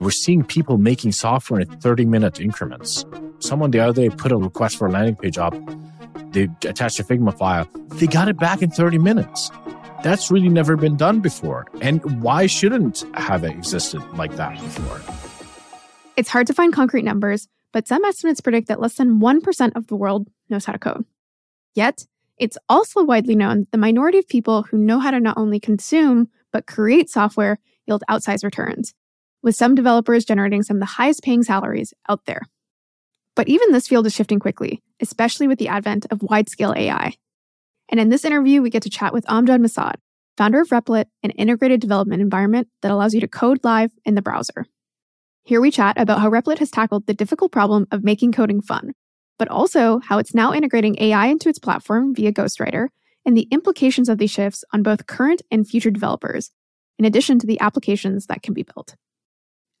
We're seeing people making software in 30 minute increments. Someone the other day put a request for a landing page up. They attached a Figma file. They got it back in 30 minutes. That's really never been done before. And why shouldn't have it existed like that before? It's hard to find concrete numbers, but some estimates predict that less than 1% of the world knows how to code. Yet, it's also widely known that the minority of people who know how to not only consume, but create software yield outsized returns, with some developers generating some of the highest paying salaries out there. But even this field is shifting quickly, especially with the advent of wide scale AI. And in this interview, we get to chat with Amjad Masad, founder of Replit, an integrated development environment that allows you to code live in the browser. Here we chat about how Replit has tackled the difficult problem of making coding fun, but also how it's now integrating AI into its platform via Ghostwriter and the implications of these shifts on both current and future developers, in addition to the applications that can be built.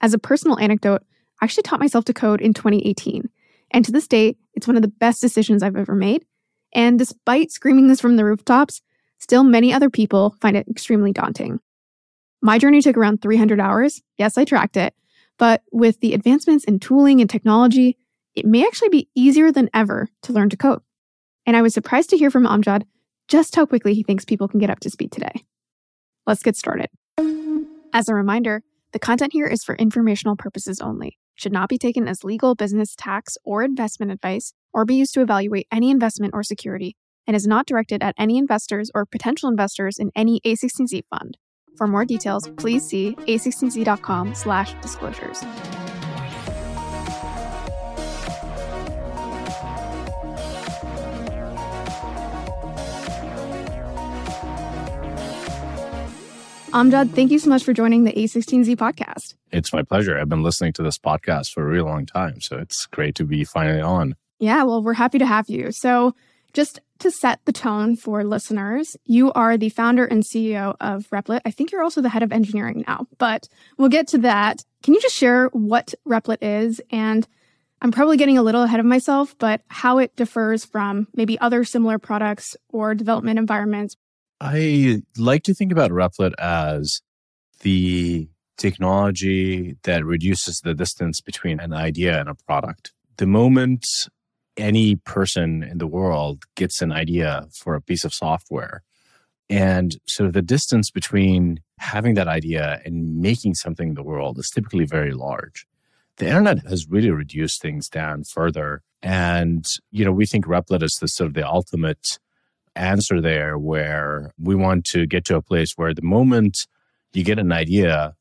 As a personal anecdote, I actually taught myself to code in 2018, and to this day, it's one of the best decisions I've ever made and despite screaming this from the rooftops, still many other people find it extremely daunting. My journey took around 300 hours. Yes, I tracked it. But with the advancements in tooling and technology, it may actually be easier than ever to learn to code. And I was surprised to hear from Amjad just how quickly he thinks people can get up to speed today. Let's get started. As a reminder, the content here is for informational purposes only, should not be taken as legal, business, tax, or investment advice, or be used to evaluate any investment or security, and is not directed at any investors or potential investors in any A16Z fund. For more details, please see a16z.com slash disclosures. Amjad, thank you so much for joining the A16Z podcast. It's my pleasure. I've been listening to this podcast for a really long time, so it's great to be finally on. Yeah, well, we're happy to have you. So, just to set the tone for listeners, you are the founder and CEO of Replit. I think you're also the head of engineering now, but we'll get to that. Can you just share what Replit is? And I'm probably getting a little ahead of myself, but how it differs from maybe other similar products or development environments. I like to think about Replit as the technology that reduces the distance between an idea and a product. The moment any person in the world gets an idea for a piece of software. And so the distance between having that idea and making something in the world is typically very large. The internet has really reduced things down further. And, you know, we think Replit is the sort of the ultimate answer there where we want to get to a place where the moment you get an idea,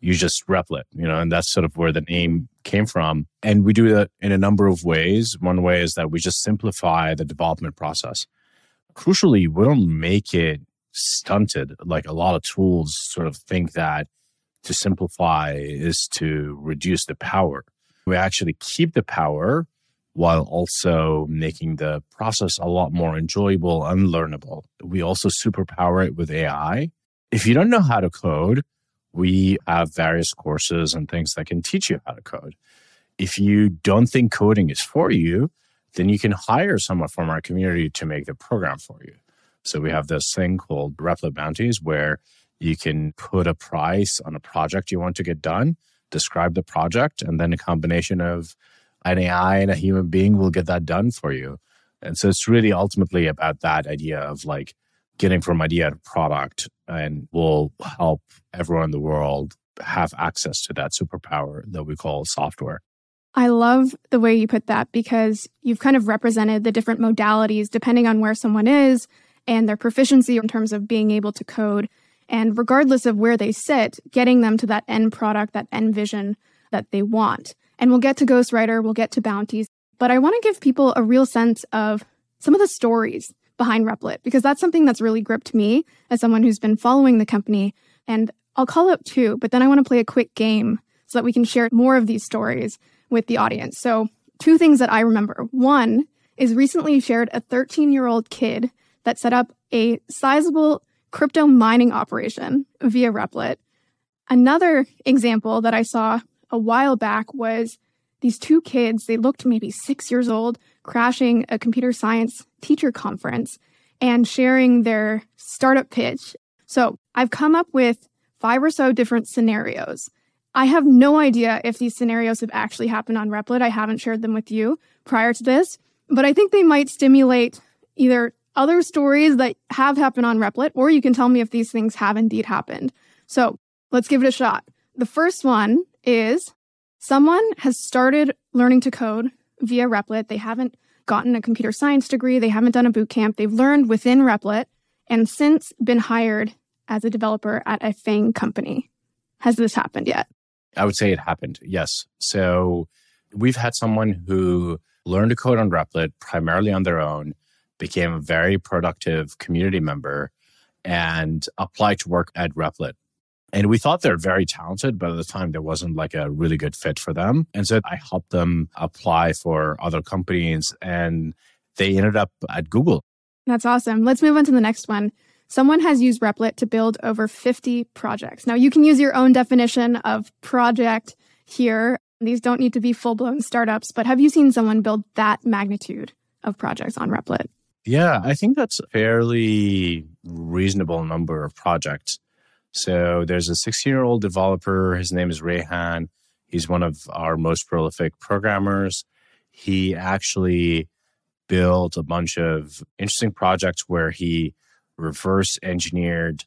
you just Replit, you know, and that's sort of where the name came from. And we do that in a number of ways. One way is that we just simplify the development process. Crucially, we don't make it stunted like a lot of tools sort of think that to simplify is to reduce the power. We actually keep the power while also making the process a lot more enjoyable and learnable. We also superpower it with AI. If you don't know how to code, we have various courses and things that can teach you how to code. If you don't think coding is for you, then you can hire someone from our community to make the program for you. So we have this thing called Replit Bounties where you can put a price on a project you want to get done, describe the project, and then a combination of an AI and a human being will get that done for you. And so it's really ultimately about that idea of like getting from idea to product and will help everyone in the world have access to that superpower that we call software. I love the way you put that because you've kind of represented the different modalities depending on where someone is and their proficiency in terms of being able to code. And regardless of where they sit, getting them to that end product, that end vision that they want. And we'll get to Ghostwriter, we'll get to bounties, but I want to give people a real sense of some of the stories behind Replit because that's something that's really gripped me as someone who's been following the company. And I'll call out two, but then I want to play a quick game so that we can share more of these stories with the audience. So, two things that I remember. One is recently shared a 13 year old kid that set up a sizable crypto mining operation via Replit. Another example that I saw a while back was these two kids, they looked maybe six years old, crashing a computer science teacher conference and sharing their startup pitch. So I've come up with five or so different scenarios. I have no idea if these scenarios have actually happened on Replit. I haven't shared them with you prior to this, but I think they might stimulate either other stories that have happened on Replit, or you can tell me if these things have indeed happened. So let's give it a shot. The first one is someone has started learning to code via Replit. They haven't gotten a computer science degree, they haven't done a boot camp, they've learned within Replit and since been hired as a developer at a FANG company. Has this happened yet? I would say it happened, yes. So we've had someone who learned to code on Replit primarily on their own, became a very productive community member, and applied to work at Replit. And we thought they're very talented, but at the time there wasn't like a really good fit for them. And so I helped them apply for other companies and they ended up at Google. That's awesome. Let's move on to the next one. Someone has used Replit to build over 50 projects. Now, you can use your own definition of project here. These don't need to be full blown startups, but have you seen someone build that magnitude of projects on Replit? Yeah, I think that's a fairly reasonable number of projects. So there's a 16 year old developer. His name is Rayhan. He's one of our most prolific programmers. He actually built a bunch of interesting projects where he reverse engineered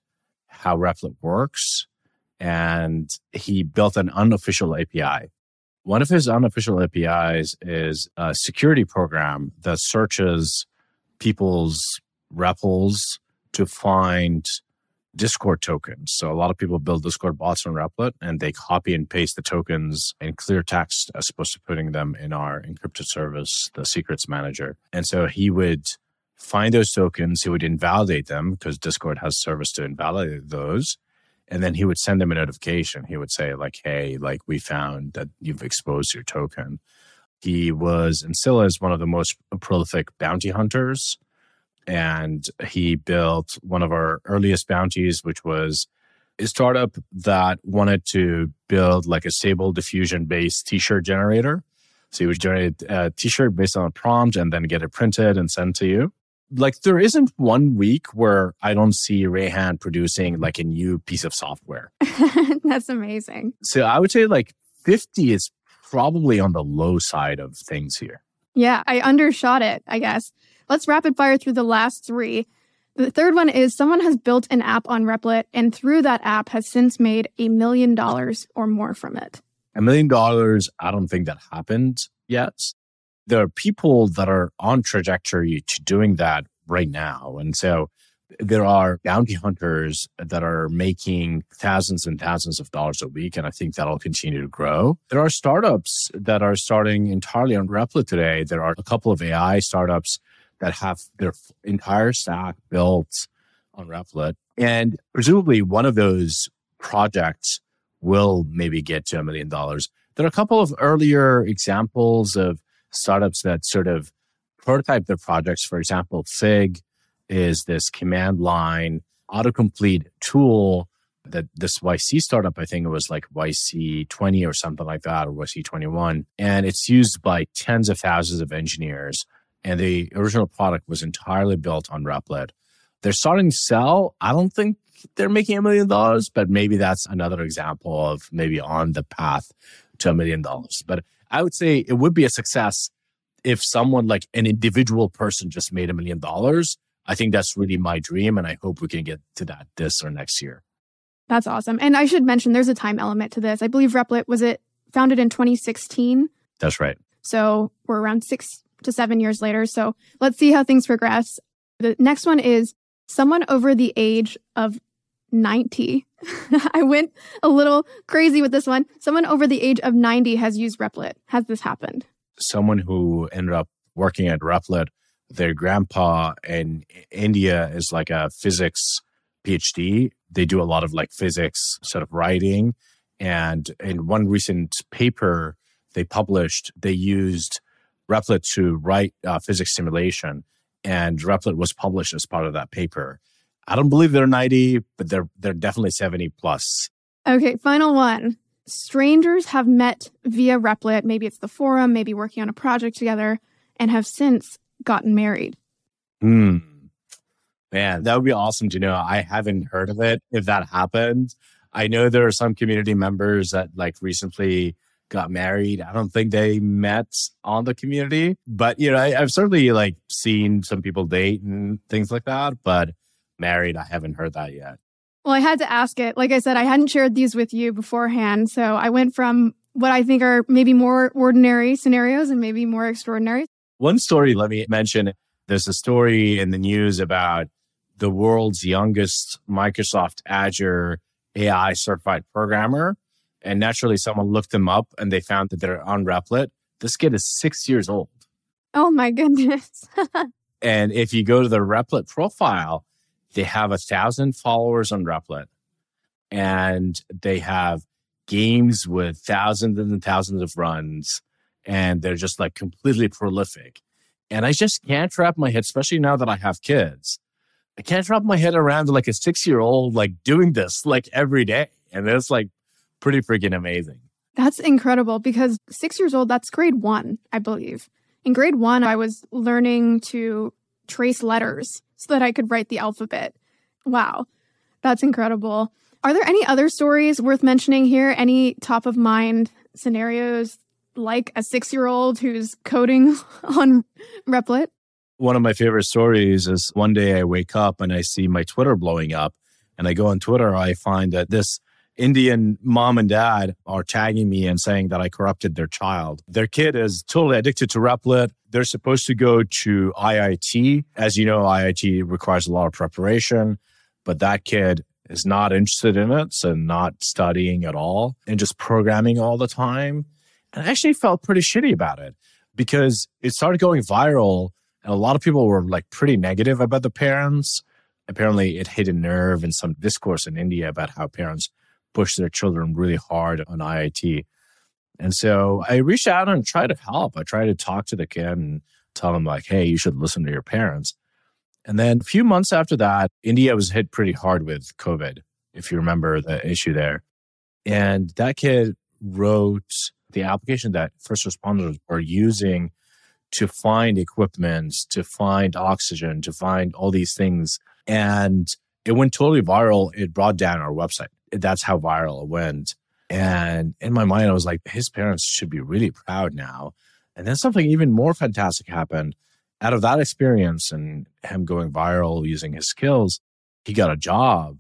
how Replit works and he built an unofficial API. One of his unofficial APIs is a security program that searches people's REPLs to find Discord tokens. So a lot of people build Discord bots on Replit and they copy and paste the tokens in clear text as opposed to putting them in our encrypted service, the secrets manager. And so he would find those tokens, he would invalidate them because Discord has service to invalidate those. And then he would send them a notification. He would say, like, hey, like we found that you've exposed your token. He was and still is one of the most prolific bounty hunters. And he built one of our earliest bounties, which was a startup that wanted to build like a stable diffusion based t shirt generator. So you would generate a t shirt based on a prompt and then get it printed and sent to you like there isn't one week where I don't see Rayhan producing like a new piece of software. That's amazing. So I would say like 50 is probably on the low side of things here. Yeah, I undershot it, I guess. Let's rapid fire through the last three. The third one is someone has built an app on Replit and through that app has since made a million dollars or more from it. A million dollars, I don't think that happened yet there are people that are on trajectory to doing that right now. And so there are bounty hunters that are making thousands and thousands of dollars a week. And I think that'll continue to grow. There are startups that are starting entirely on Replit today. There are a couple of AI startups that have their entire stack built on Replit. And presumably one of those projects will maybe get to a million dollars. There are a couple of earlier examples of startups that sort of prototype their projects. For example, Fig is this command line autocomplete tool that this YC startup, I think it was like YC20 or something like that, or YC21. And it's used by tens of thousands of engineers. And the original product was entirely built on Replit. They're starting to sell. I don't think they're making a million dollars, but maybe that's another example of maybe on the path to a million dollars. But I would say it would be a success if someone like an individual person just made a million dollars. I think that's really my dream. And I hope we can get to that this or next year. That's awesome. And I should mention there's a time element to this. I believe Replit was it founded in 2016. That's right. So we're around six to seven years later. So let's see how things progress. The next one is someone over the age of 90. I went a little crazy with this one. Someone over the age of 90 has used Replit. Has this happened? Someone who ended up working at Replit, their grandpa in India is like a physics PhD. They do a lot of like physics sort of writing. And in one recent paper they published, they used Replit to write uh, physics simulation. And Replit was published as part of that paper. I don't believe they're 90, but they're they're definitely 70 plus. Okay, final one. Strangers have met via Replit, maybe it's the forum, maybe working on a project together, and have since gotten married. Hmm. Man, that would be awesome to know. I haven't heard of it if that happened. I know there are some community members that like recently got married. I don't think they met on the community, but you know, I, have certainly like seen some people date and things like that, but married, I haven't heard that yet. Well, I had to ask it. Like I said, I hadn't shared these with you beforehand. So I went from what I think are maybe more ordinary scenarios and maybe more extraordinary. One story, let me mention there's a story in the news about the world's youngest Microsoft Azure AI certified programmer and naturally, someone looked them up and they found that they're on Replit. This kid is six years old. Oh my goodness. and if you go to the Replit profile, they have a thousand followers on Replit and they have games with thousands and thousands of runs and they're just like completely prolific. And I just can't wrap my head, especially now that I have kids. I can't wrap my head around like a six year old like doing this like every day. And it's like pretty freaking amazing. That's incredible because six years old, that's grade one, I believe. In grade one, I was learning to trace letters so that I could write the alphabet. Wow, that's incredible. Are there any other stories worth mentioning here? Any top of mind scenarios like a six year old who's coding on Replit? One of my favorite stories is one day I wake up and I see my Twitter blowing up. And I go on Twitter, I find that this Indian mom and dad are tagging me and saying that I corrupted their child. Their kid is totally addicted to Replit. They're supposed to go to IIT. As you know, IIT requires a lot of preparation, but that kid is not interested in it, so not studying at all and just programming all the time. And I actually felt pretty shitty about it because it started going viral and a lot of people were like pretty negative about the parents. Apparently, it hit a nerve in some discourse in India about how parents push their children really hard on IIT. And so I reached out and tried to help. I tried to talk to the kid and tell him, like, hey, you should listen to your parents. And then a few months after that, India was hit pretty hard with COVID, if you remember the issue there. And that kid wrote the application that first responders were using to find equipment, to find oxygen, to find all these things. And it went totally viral. It brought down our website that's how viral it went. And in my mind, I was like, his parents should be really proud now. And then something even more fantastic happened. Out of that experience and him going viral using his skills, he got a job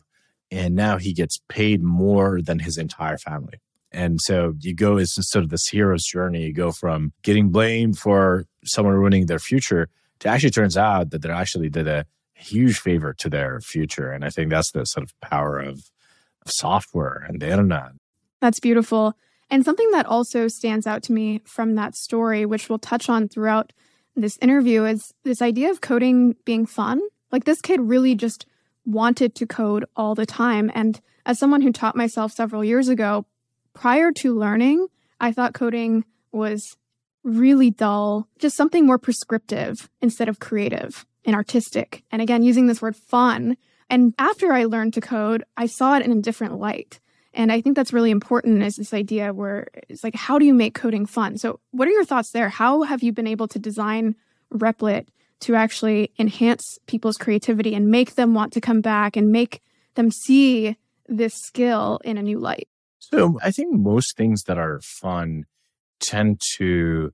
and now he gets paid more than his entire family. And so you go, it's sort of this hero's journey. You go from getting blamed for someone ruining their future to actually turns out that they actually did a huge favor to their future. And I think that's the sort of power of of software and the internet. That's beautiful. And something that also stands out to me from that story, which we'll touch on throughout this interview, is this idea of coding being fun. Like this kid really just wanted to code all the time. And as someone who taught myself several years ago, prior to learning, I thought coding was really dull, just something more prescriptive instead of creative and artistic. And again, using this word fun and after I learned to code, I saw it in a different light. And I think that's really important is this idea where it's like, how do you make coding fun? So, what are your thoughts there? How have you been able to design Replit to actually enhance people's creativity and make them want to come back and make them see this skill in a new light? So, I think most things that are fun tend to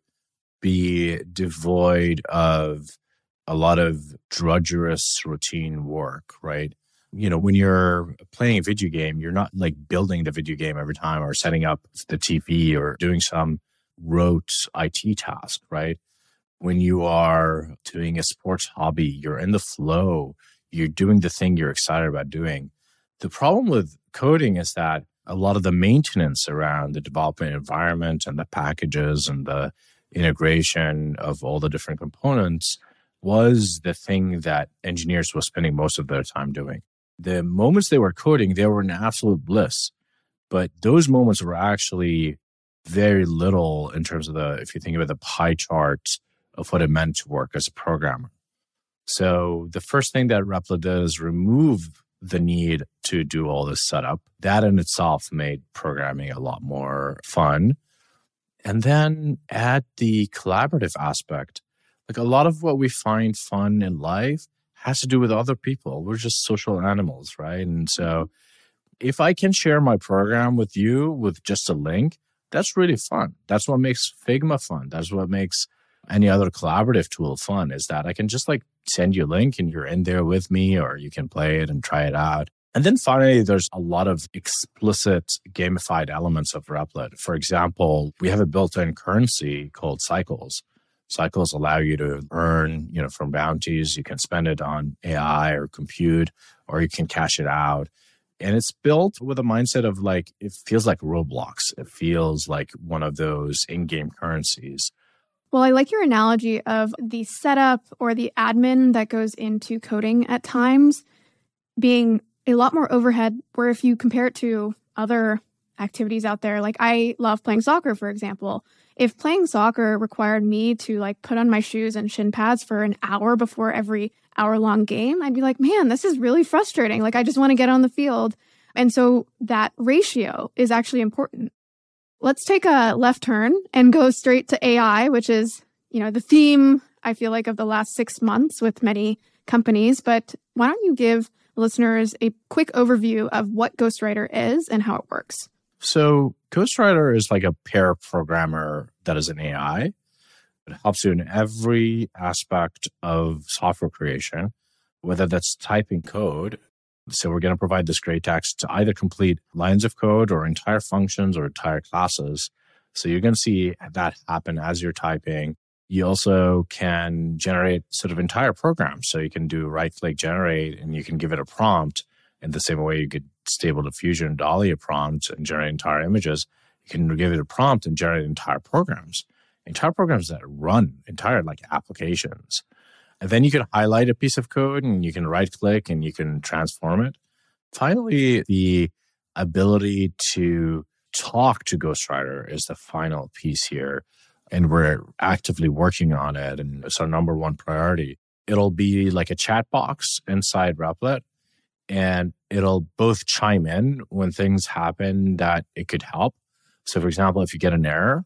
be devoid of a lot of drudgerous routine work, right? You know, when you're playing a video game, you're not like building the video game every time or setting up the TV or doing some rote IT task, right? When you are doing a sports hobby, you're in the flow, you're doing the thing you're excited about doing. The problem with coding is that a lot of the maintenance around the development environment and the packages and the integration of all the different components was the thing that engineers were spending most of their time doing. The moments they were coding, they were an absolute bliss. But those moments were actually very little in terms of the, if you think about the pie chart of what it meant to work as a programmer. So the first thing that Replit did is remove the need to do all this setup. That in itself made programming a lot more fun. And then add the collaborative aspect like a lot of what we find fun in life has to do with other people. We're just social animals, right? And so If I can share my program with you with just a link, that's really fun. That's what makes Figma fun. That's what makes any other collaborative tool fun is that I can just like send you a link and you're in there with me or you can play it and try it out. And then finally, there's a lot of explicit gamified elements of Replit. For example, we have a built-in currency called cycles. Cycles allow you to earn, you know, from bounties. You can spend it on AI or compute, or you can cash it out. And it's built with a mindset of like, it feels like Roblox. It feels like one of those in game currencies. Well, I like your analogy of the setup or the admin that goes into coding at times being a lot more overhead. Where if you compare it to other activities out there, like I love playing soccer, for example. If playing soccer required me to like put on my shoes and shin pads for an hour before every hour long game, I'd be like, man, this is really frustrating. Like, I just want to get on the field. And so that ratio is actually important. Let's take a left turn and go straight to AI, which is, you know, the theme I feel like of the last six months with many companies. But why don't you give listeners a quick overview of what Ghostwriter is and how it works? So, Ghostwriter is like a pair programmer that is an AI. It helps you in every aspect of software creation, whether that's typing code so we're going to provide this gray text to either complete lines of code or entire functions or entire classes. So you're going to see that happen as you're typing. You also can generate sort of entire programs. So you can do right click generate and you can give it a prompt in the same way you could Stable Diffusion DALL-E a prompt and generate entire images. You can give it a prompt and generate entire programs, entire programs that run entire like applications. And then you can highlight a piece of code and you can right click and you can transform it. Finally, the ability to talk to Ghostwriter is the final piece here. And we're actively working on it. And it's our number one priority. It'll be like a chat box inside Replit. And it'll both chime in when things happen that it could help. So, for example, if you get an error,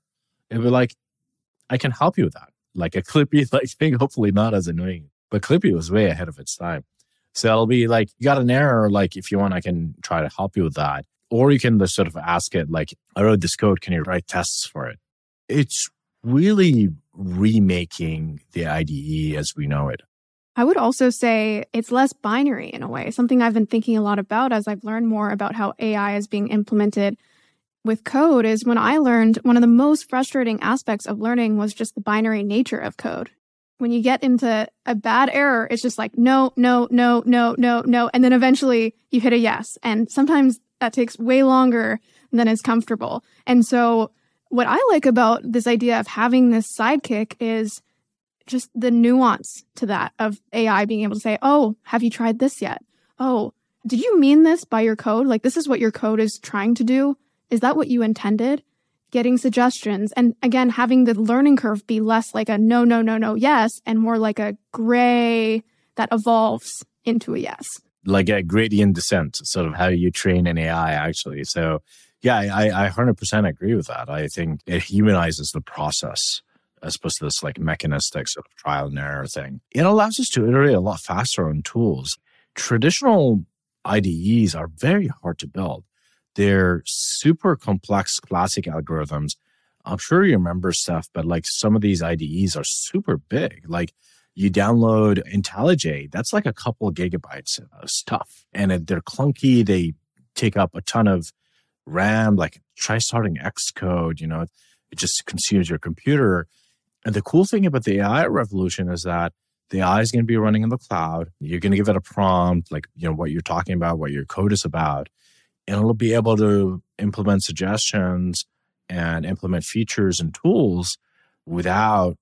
it'll be like, I can help you with that like a Clippy like thing, hopefully not as annoying. But Clippy was way ahead of its time. So it'll be like, you got an error, like if you want, I can try to help you with that. Or you can just sort of ask it, like, I wrote this code, can you write tests for it? It's really remaking the IDE as we know it. I would also say it's less binary in a way, something I've been thinking a lot about as I've learned more about how AI is being implemented with code is when I learned one of the most frustrating aspects of learning was just the binary nature of code. When you get into a bad error, it's just like, no, no, no, no, no, no. And then eventually you hit a yes. And sometimes that takes way longer than is comfortable. And so, what I like about this idea of having this sidekick is just the nuance to that of AI being able to say, oh, have you tried this yet? Oh, did you mean this by your code? Like, this is what your code is trying to do. Is that what you intended? Getting suggestions and again, having the learning curve be less like a no, no, no, no, yes, and more like a gray that evolves into a yes. Like a gradient descent, sort of how you train an AI actually. So, yeah, I, I 100% agree with that. I think it humanizes the process as opposed to this like mechanistic sort of trial and error thing. It allows us to iterate a lot faster on tools. Traditional IDEs are very hard to build. They're super complex classic algorithms. I'm sure you remember stuff, but like some of these IDEs are super big. Like you download IntelliJ, that's like a couple gigabytes of stuff. And they're clunky. They take up a ton of RAM. Like try starting Xcode, you know, it just consumes your computer. And the cool thing about the AI revolution is that the AI is going to be running in the cloud. You're going to give it a prompt, like, you know, what you're talking about, what your code is about and it'll be able to implement suggestions and implement features and tools without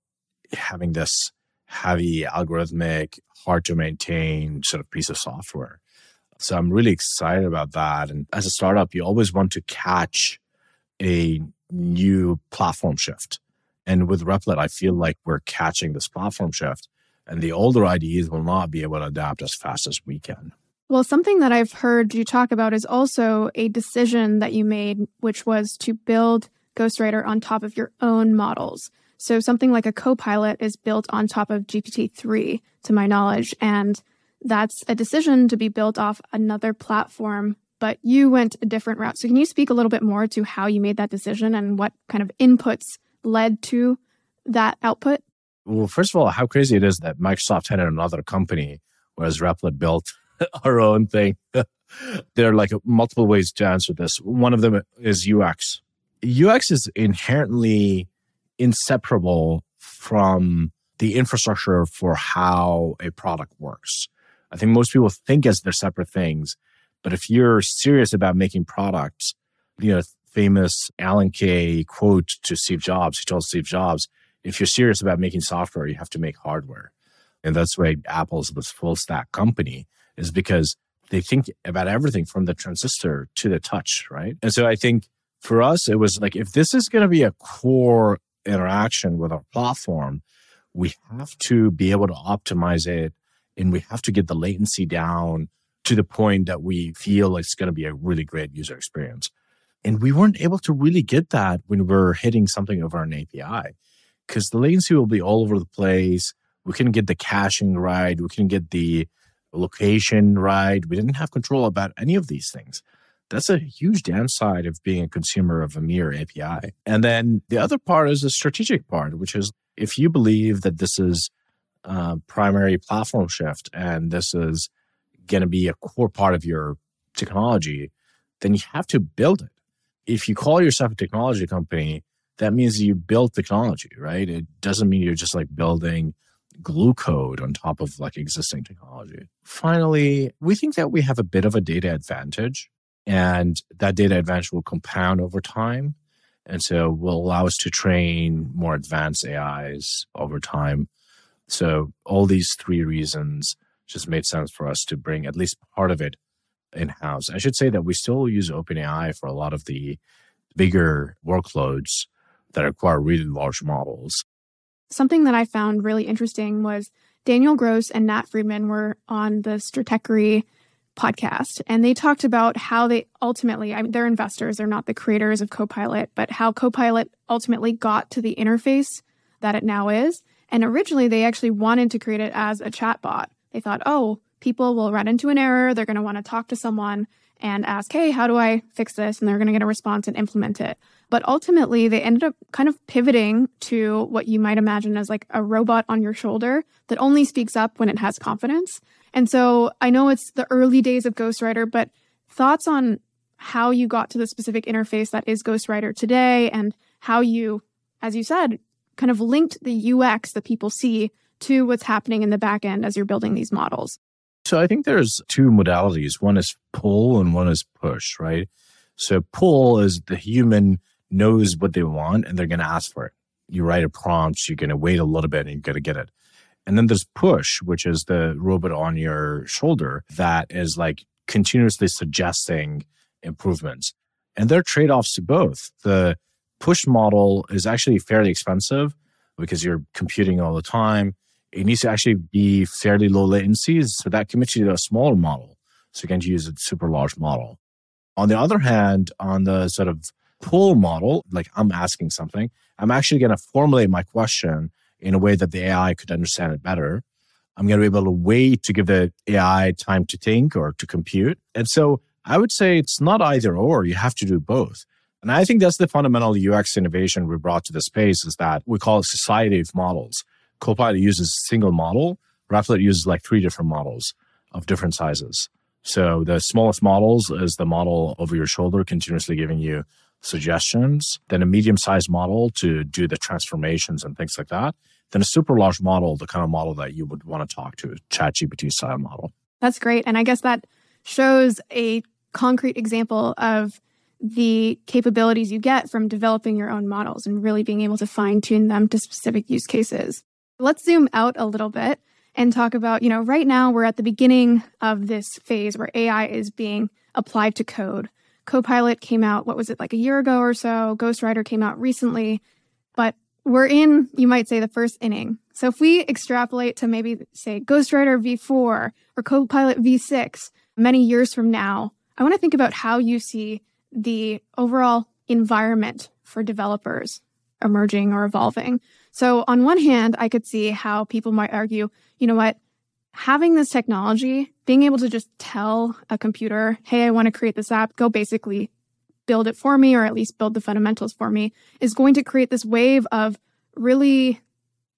having this heavy algorithmic hard to maintain sort of piece of software. So i'm really excited about that. And as a startup you always want to catch a new platform shift and with replit i feel like we're catching this platform shift and the older ides will not be able to adapt as fast as we can well, something that I've heard you talk about is also a decision that you made, which was to build Ghostwriter on top of your own models. So something like a Copilot is built on top of GPT-3, to my knowledge, and that's a decision to be built off another platform but you went a different route. So can you speak a little bit more to how you made that decision and what kind of inputs led to that output? Well, first of all, how crazy it is that Microsoft had another company, whereas Replit built our own thing. there are like multiple ways to answer this. One of them is UX. UX is inherently inseparable from the infrastructure for how a product works. I think most people think as they're separate things, but if you're serious about making products, you know, famous Alan Kay quote to Steve Jobs, he told Steve Jobs, if you're serious about making software, you have to make hardware. And that's why Apple's this full stack company is because they think about everything from the transistor to the touch, right? And so I think for us, it was like, if this is going to be a core interaction with our platform, we have to be able to optimize it and we have to get the latency down to the point that we feel it's going to be a really great user experience. And we weren't able to really get that when we're hitting something over an API because the latency will be all over the place. We couldn't get the caching right. We couldn't get the location right. We didn't have control about any of these things. That's a huge downside of being a consumer of a mere API. And then the other part is the strategic part, which is if you believe that this is a primary platform shift and this is going to be a core part of your technology, then you have to build it. If you call yourself a technology company, that means you build technology, right? It doesn't mean you're just like building glue code on top of like existing technology. Finally, we think that we have a bit of a data advantage and that data advantage will compound over time. And so will allow us to train more advanced AIs over time. So all these three reasons just made sense for us to bring at least part of it in house. I should say that we still use OpenAI for a lot of the bigger workloads that require really large models. Something that I found really interesting was Daniel Gross and Nat Friedman were on the Stratechery podcast and they talked about how they ultimately I mean they're investors they're not the creators of Copilot but how Copilot ultimately got to the interface that it now is and originally they actually wanted to create it as a chatbot they thought oh people will run into an error they're going to want to talk to someone and ask hey how do I fix this? And they're going to get a response and implement it. But ultimately they ended up kind of pivoting to what you might imagine as like a robot on your shoulder that only speaks up when it has confidence. And so I know it's the early days of Ghostwriter, but thoughts on how you got to the specific interface that is Ghostwriter today and how you, as you said, kind of linked the UX that people see to what's happening in the back end as you're building these models. So I think there's two modalities. One is pull and one is push, right? So pull is the human knows what they want and they're going to ask for it. You write a prompt, you're going to wait a little bit and you're going to get it. And then there's push, which is the robot on your shoulder that is like continuously suggesting improvements. And there are trade offs to both. The push model is actually fairly expensive because you're computing all the time. It needs to actually be fairly low latency. So that commits you to a smaller model. So you can use a super large model. On the other hand, on the sort of pull model, like I'm asking something, I'm actually going to formulate my question in a way that the AI could understand it better. I'm going to be able to wait to give the AI time to think or to compute. And so I would say it's not either or, you have to do both. And I think that's the fundamental UX innovation we brought to the space is that we call it society of models. Copilot uses a single model. Replit uses like three different models of different sizes. So the smallest models is the model over your shoulder, continuously giving you suggestions, then a medium sized model to do the transformations and things like that, then a super large model, the kind of model that you would want to talk to, chat GPT style model. That's great. And I guess that shows a concrete example of the capabilities you get from developing your own models and really being able to fine tune them to specific use cases. Let's zoom out a little bit and talk about, you know, right now we're at the beginning of this phase where AI is being applied to code. Copilot came out, what was it, like a year ago or so? Ghostwriter came out recently, but we're in, you might say, the first inning. So if we extrapolate to maybe say Ghostwriter v4 or Copilot v6 many years from now, I want to think about how you see the overall environment for developers emerging or evolving. So on one hand, I could see how people might argue, you know what, having this technology being able to just tell a computer, hey, I want to create this app, go basically build it for me, or at least build the fundamentals for me, is going to create this wave of really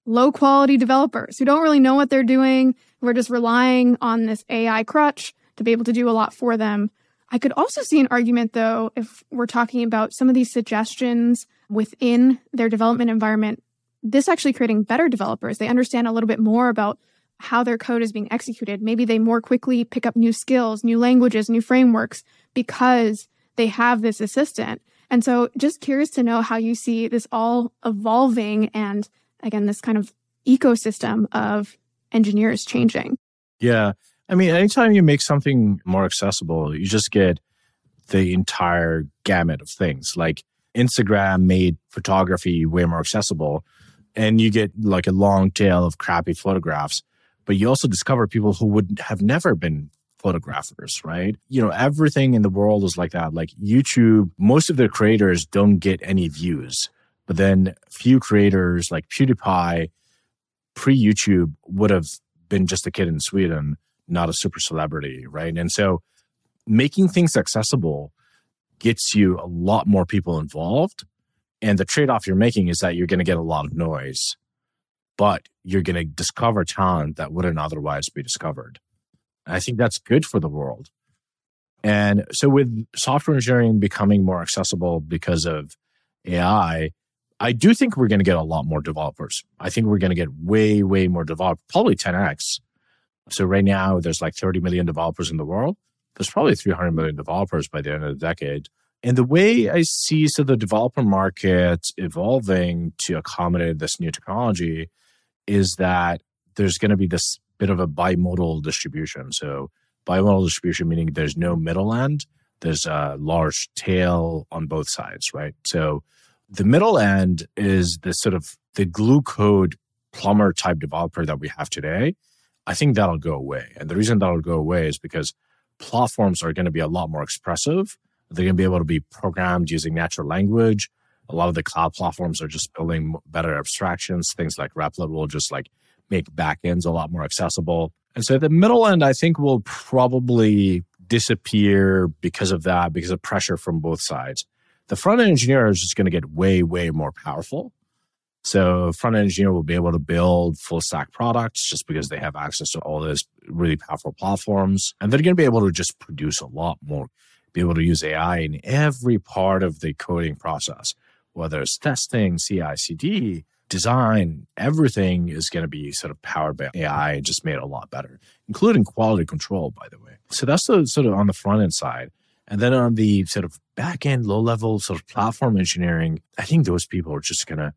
low quality developers who don't really know what they're doing. We're just relying on this AI crutch to be able to do a lot for them. I could also see an argument, though, if we're talking about some of these suggestions within their development environment, this actually creating better developers. They understand a little bit more about how their code is being executed. Maybe they more quickly pick up new skills, new languages, new frameworks because they have this assistant. And so, just curious to know how you see this all evolving and, again, this kind of ecosystem of engineers changing. Yeah. I mean, anytime you make something more accessible, you just get the entire gamut of things. Like Instagram made photography way more accessible, and you get like a long tail of crappy photographs. But you also discover people who would have never been photographers, right? You know, everything in the world is like that. Like YouTube, most of their creators don't get any views, but then few creators like PewDiePie pre YouTube would have been just a kid in Sweden, not a super celebrity, right? And so making things accessible gets you a lot more people involved. And the trade off you're making is that you're going to get a lot of noise, but you're going to discover talent that wouldn't otherwise be discovered. I think that's good for the world. And so, with software engineering becoming more accessible because of AI, I do think we're going to get a lot more developers. I think we're going to get way, way more developers, probably 10x. So, right now, there's like 30 million developers in the world. There's probably 300 million developers by the end of the decade. And the way I see so the developer market evolving to accommodate this new technology is that there's going to be this bit of a bimodal distribution. So bimodal distribution meaning there's no middle end, there's a large tail on both sides, right? So the middle end is the sort of the glue code plumber type developer that we have today. I think that'll go away. And the reason that'll go away is because platforms are going to be a lot more expressive. They're going to be able to be programmed using natural language. A lot of the cloud platforms are just building better abstractions. Things like Replit will just like make backends a lot more accessible. And so the middle end, I think, will probably disappear because of that, because of pressure from both sides. The front end engineer is just going to get way, way more powerful. So front end engineer will be able to build full stack products just because they have access to all those really powerful platforms. And they're going to be able to just produce a lot more, be able to use AI in every part of the coding process, whether it's testing, CI, CD, design, everything is going to be sort of powered by AI and just made a lot better, including quality control, by the way. So that's the sort of on the front end side. And then on the sort of back end, low level sort of platform engineering, I think those people are just going to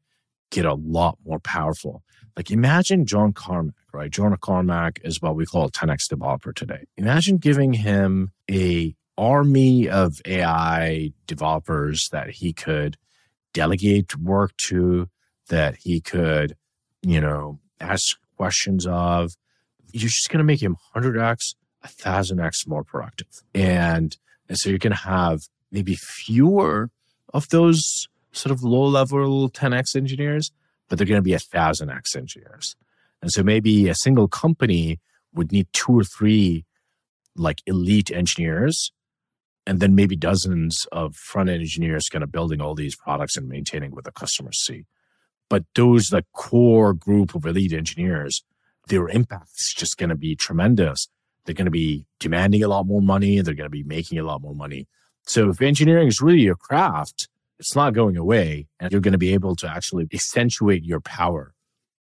get a lot more powerful. Like imagine John Carmack, right? John Carmack is what we call a 10x developer today. Imagine giving him a army of AI developers that he could delegate work to, that he could, you know, ask questions of, you're just going to make him 100x, 1000x more productive. And, and so you're going to have maybe fewer of those sort of low level 10x engineers, but they're going to be 1000x engineers. And so maybe a single company would need two or three like elite engineers and then maybe dozens of front end engineers kind of building all these products and maintaining what the customers see. But those the core group of elite engineers, their impact is just going to be tremendous. They're going to be demanding a lot more money. They're going to be making a lot more money. So if engineering is really your craft, it's not going away and you're going to be able to actually accentuate your power.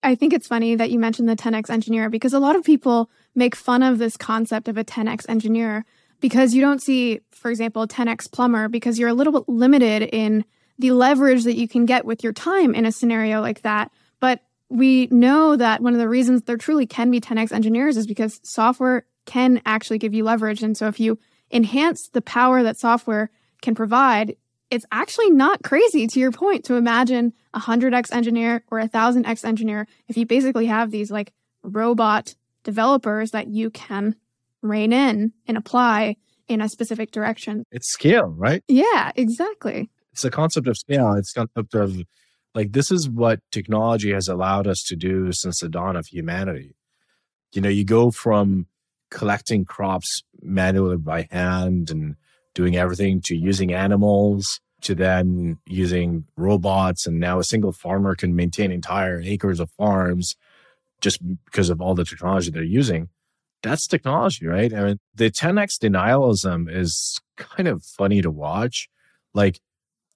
I think it's funny that you mentioned the 10x engineer because a lot of people make fun of this concept of a 10x engineer because you don't see, for example, 10x plumber because you're a little bit limited in the leverage that you can get with your time in a scenario like that. But we know that one of the reasons there truly can be 10x engineers is because software can actually give you leverage. And so if you enhance the power that software can provide, it's actually not crazy to your point to imagine a 100x engineer or a 1000x engineer if you basically have these like robot developers that you can rein in and apply in a specific direction. It's scale, right? Yeah, exactly it's the concept of scale. It's concept of like this is what technology has allowed us to do since the dawn of humanity. You know, you go from collecting crops manually by hand and doing everything to using animals to then using robots. And now a single farmer can maintain entire acres of farms just because of all the technology they're using. That's technology, right? I mean, the 10x denialism is kind of funny to watch. Like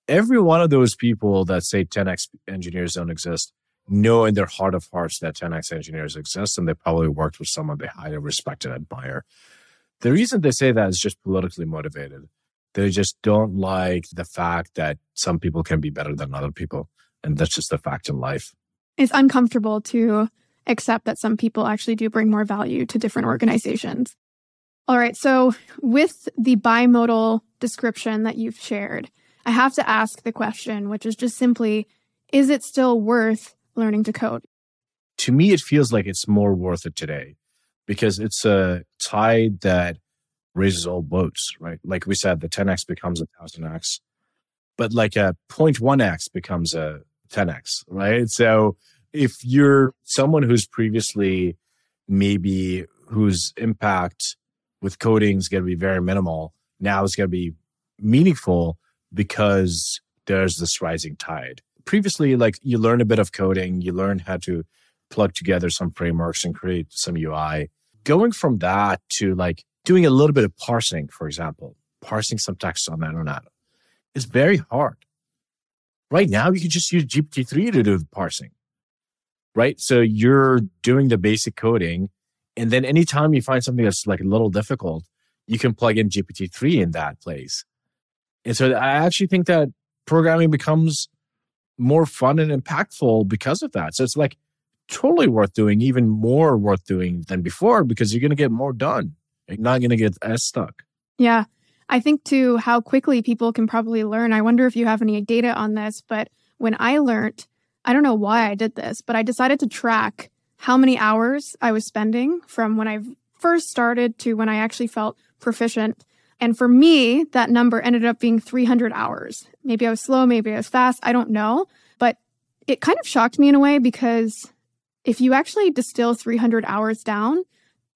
every one of those people that say 10x engineers don't exist know in their heart of hearts that 10x engineers exist and they probably worked with someone they highly respect and admire. The reason they say that is just politically motivated. They just don't like the fact that some people can be better than other people. And that's just a fact in life. It's uncomfortable to accept that some people actually do bring more value to different organizations. All right. So, with the bimodal description that you've shared, I have to ask the question, which is just simply is it still worth learning to code? To me, it feels like it's more worth it today because it's a tide that raises all boats, right? Like we said, the 10x becomes a 1000x, but like a 0.1x becomes a 10x, right? So if you're someone who's previously maybe whose impact with coding is going to be very minimal, now it's going to be meaningful because there's this rising tide. Previously, like you learn a bit of coding, you learn how to plug together some frameworks and create some UI. Going from that to like doing a little bit of parsing, for example, parsing some text on internet is very hard. Right now, you can just use GPT-3 to do the parsing, right? So you're doing the basic coding. And then anytime you find something that's like a little difficult, you can plug in GPT-3 in that place. And so I actually think that programming becomes more fun and impactful because of that. So it's like totally worth doing, even more worth doing than before because you're going to get more done. You're not going to get as stuck. Yeah. I think too how quickly people can probably learn. I wonder if you have any data on this, but when I learned, I don't know why I did this, but I decided to track how many hours I was spending from when I first started to when I actually felt proficient. And for me, that number ended up being 300 hours. Maybe I was slow, maybe I was fast, I don't know. But it kind of shocked me in a way because if you actually distill 300 hours down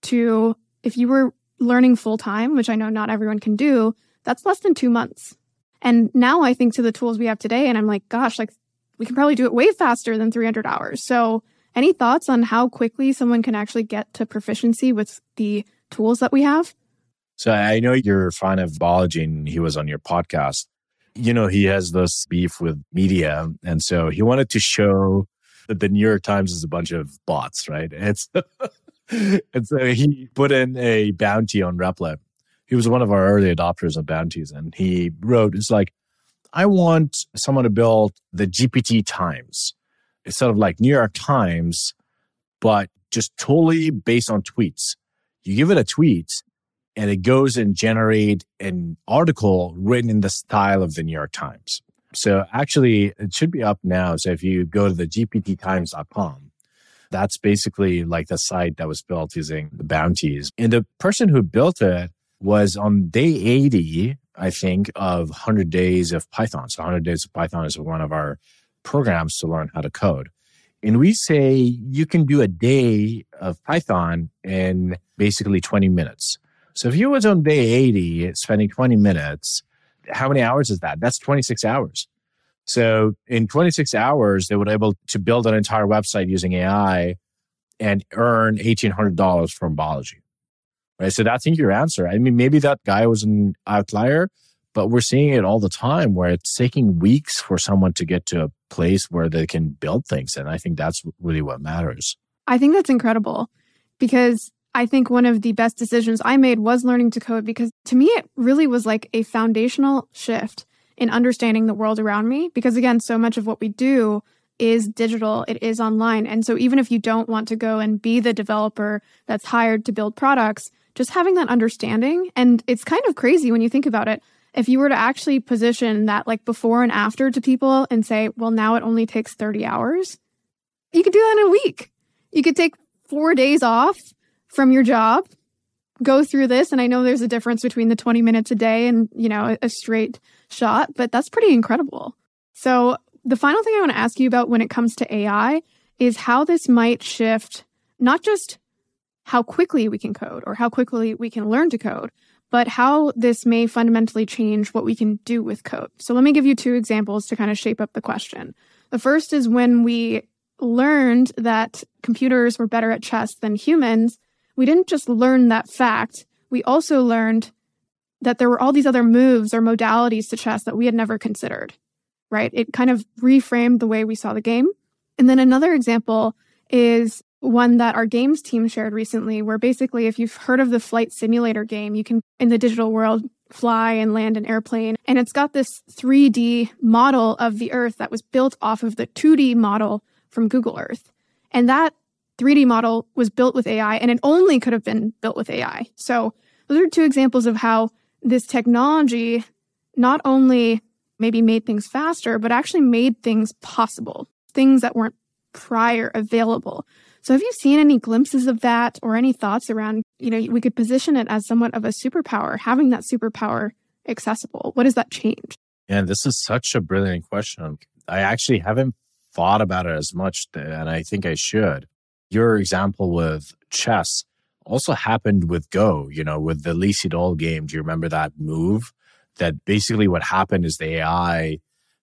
to if you were learning full time, which I know not everyone can do, that's less than two months. And now I think to the tools we have today, and I'm like, gosh, like we can probably do it way faster than 300 hours. So, any thoughts on how quickly someone can actually get to proficiency with the tools that we have? So, I know you're a fan of Balaji and he was on your podcast. You know, he has this beef with media. And so he wanted to show that the New York Times is a bunch of bots, right? It's and so he put in a bounty on Replit. He was one of our early adopters of bounties, and he wrote, "It's like I want someone to build the GPT Times. Sort of like New York Times, but just totally based on tweets. You give it a tweet, and it goes and generate an article written in the style of the New York Times. So actually, it should be up now. So if you go to the gpttimes.com, that's basically like the site that was built using the bounties. And the person who built it was on day 80, I think, of 100 days of Python. So 100 days of Python is one of our programs to learn how to code. And we say you can do a day of Python in basically 20 minutes. So if you was on day 80, spending 20 minutes, how many hours is that? That's 26 hours. So in 26 hours, they were able to build an entire website using AI and earn $1,800 from Balaji. Right. So that's I think your answer. I mean, maybe that guy was an outlier, but we're seeing it all the time where it's taking weeks for someone to get to a place where they can build things. And I think that's really what matters. I think that's incredible because I think one of the best decisions I made was learning to code because to me, it really was like a foundational shift in understanding the world around me. Because again, so much of what we do is digital, it is online. And so even if you don't want to go and be the developer that's hired to build products, just having that understanding, and it's kind of crazy when you think about it. If you were to actually position that like before and after to people and say, well, now it only takes 30 hours, you could do that in a week. You could take four days off from your job, go through this. And I know there's a difference between the 20 minutes a day and, you know, a straight shot, but that's pretty incredible. So, the final thing I want to ask you about when it comes to AI is how this might shift not just how quickly we can code or how quickly we can learn to code, but how this may fundamentally change what we can do with code. So let me give you two examples to kind of shape up the question. The first is when we learned that computers were better at chess than humans, we didn't just learn that fact, we also learned that there were all these other moves or modalities to chess that we had never considered, right? It kind of reframed the way we saw the game. And then another example is one that our games team shared recently, where basically, if you've heard of the flight simulator game, you can, in the digital world, fly and land an airplane. And it's got this 3D model of the Earth that was built off of the 2D model from Google Earth. And that 3D model was built with AI, and it only could have been built with AI. So, those are two examples of how this technology not only maybe made things faster, but actually made things possible, things that weren't prior available. So have you seen any glimpses of that or any thoughts around, you know, we could position it as somewhat of a superpower, having that superpower accessible? What does that change? Yeah, this is such a brilliant question. I actually haven't thought about it as much, and I think I should. Your example with chess also happened with Go, you know, with the Lee Sedol game. Do you remember that move? That basically what happened is the AI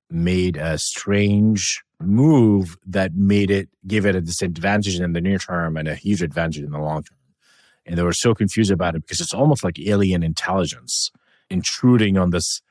made a strange move that made it give it a disadvantage in the near term and a huge advantage in the long term. And they were so confused about it because it's almost like alien intelligence intruding on this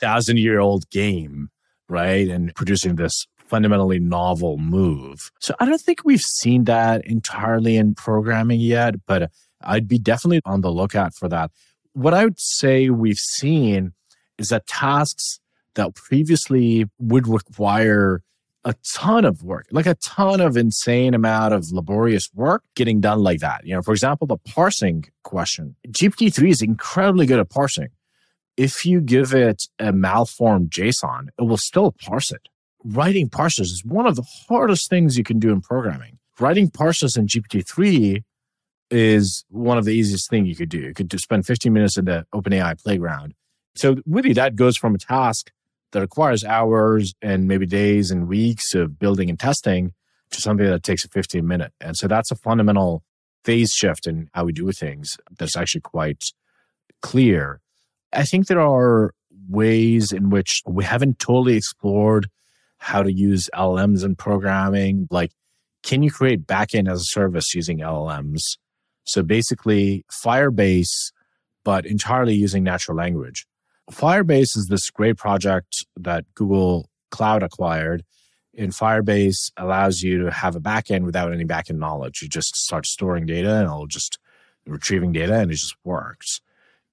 thousand year old game, right? And producing this fundamentally novel move. So I don't think we've seen that entirely in programming yet, but I'd be definitely on the lookout for that. What I would say we've seen is that tasks that previously would require a ton of work, like a ton of insane amount of laborious work getting done like that. You know, for example, the parsing question. GPT-3 is incredibly good at parsing. If you give it a malformed JSON, it will still parse it. Writing parsers is one of the hardest things you can do in programming. Writing parsers in GPT-3 is one of the easiest things you could do. You could spend 15 minutes in the OpenAI playground. So really that goes from a task that requires hours and maybe days and weeks of building and testing to something that takes a 15 minute. And so that's a fundamental phase shift in how we do things that's actually quite clear. I think there are ways in which we haven't totally explored how to use LLMs in programming. Like, can you create backend as a service using LLMs? So basically, Firebase, but entirely using natural language. Firebase is this great project that Google Cloud acquired. And Firebase allows you to have a backend without any backend knowledge. You just start storing data and it'll just retrieving data and it just works.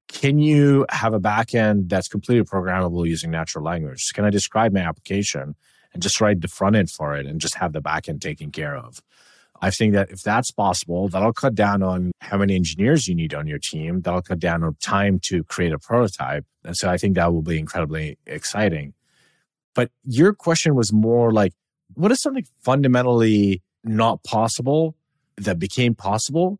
Can you have a backend that's completely programmable using natural language? Can I describe my application and just write the front end for it and just have the backend taken care of? I think that if that's possible, that'll cut down on how many engineers you need on your team. That'll cut down on time to create a prototype. And so I think that will be incredibly exciting. But your question was more like, what is something fundamentally not possible that became possible?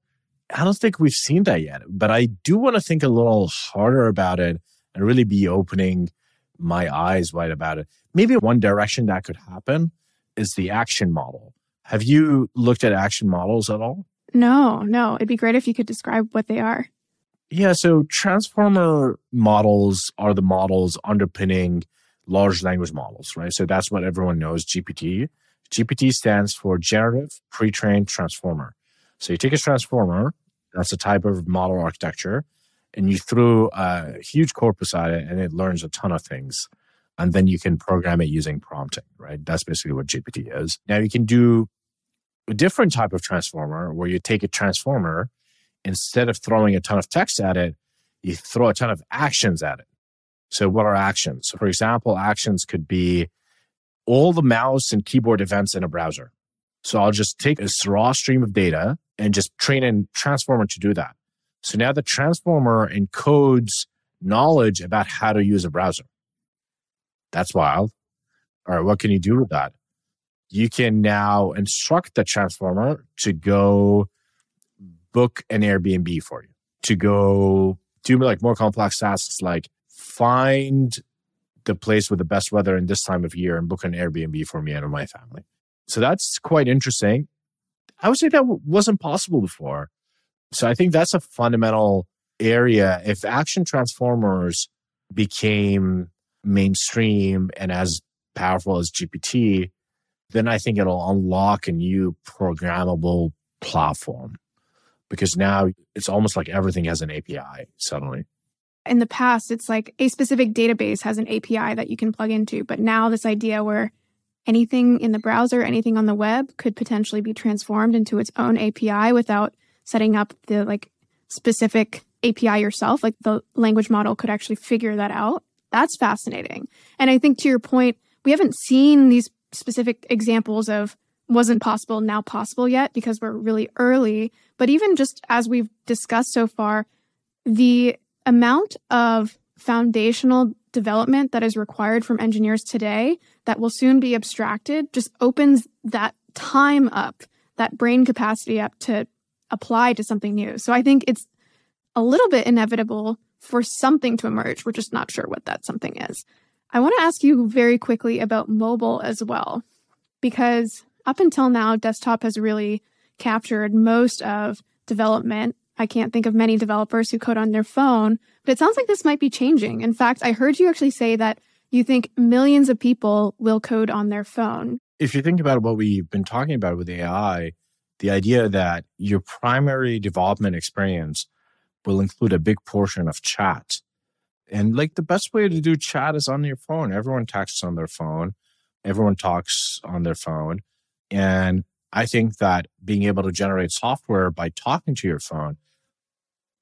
I don't think we've seen that yet, but I do want to think a little harder about it and really be opening my eyes wide about it. Maybe one direction that could happen is the action model. Have you looked at action models at all? No, no. It'd be great if you could describe what they are. Yeah, so transformer models are the models underpinning large language models, right? So that's what everyone knows GPT. GPT stands for generative pre-trained transformer. So you take a transformer, that's a type of model architecture, and you throw a huge corpus at it and it learns a ton of things. And then you can program it using prompting, right? That's basically what GPT is. Now you can do a different type of transformer where you take a transformer, instead of throwing a ton of text at it, you throw a ton of actions at it. So, what are actions? So, for example, actions could be all the mouse and keyboard events in a browser. So, I'll just take a raw stream of data and just train a transformer to do that. So now the transformer encodes knowledge about how to use a browser. That's wild. All right, what can you do with that? you can now instruct the transformer to go book an Airbnb for you, to go do like more complex tasks like find the place with the best weather in this time of year and book an Airbnb for me and my family. So that's quite interesting. I would say that wasn't possible before. So I think that's a fundamental area. If action transformers became mainstream and as powerful as GPT, then I think it'll unlock a new programmable platform because now it's almost like everything has an API suddenly. In the past, it's like a specific database has an API that you can plug into. But now, this idea where anything in the browser, anything on the web could potentially be transformed into its own API without setting up the like specific API yourself. Like the language model could actually figure that out. That's fascinating. And I think to your point, we haven't seen these specific examples of wasn't possible, now possible yet because we're really early. But even just as we've discussed so far, the amount of foundational development that is required from engineers today that will soon be abstracted just opens that time up, that brain capacity up to apply to something new. So I think it's a little bit inevitable for something to emerge. We're just not sure what that something is. I want to ask you very quickly about mobile as well, because up until now, desktop has really captured most of development. I can't think of many developers who code on their phone, but it sounds like this might be changing. In fact, I heard you actually say that you think millions of people will code on their phone. If you think about what we've been talking about with AI, the idea that your primary development experience will include a big portion of chat. And like the best way to do chat is on your phone. Everyone texts on their phone, everyone talks on their phone. And I think that being able to generate software by talking to your phone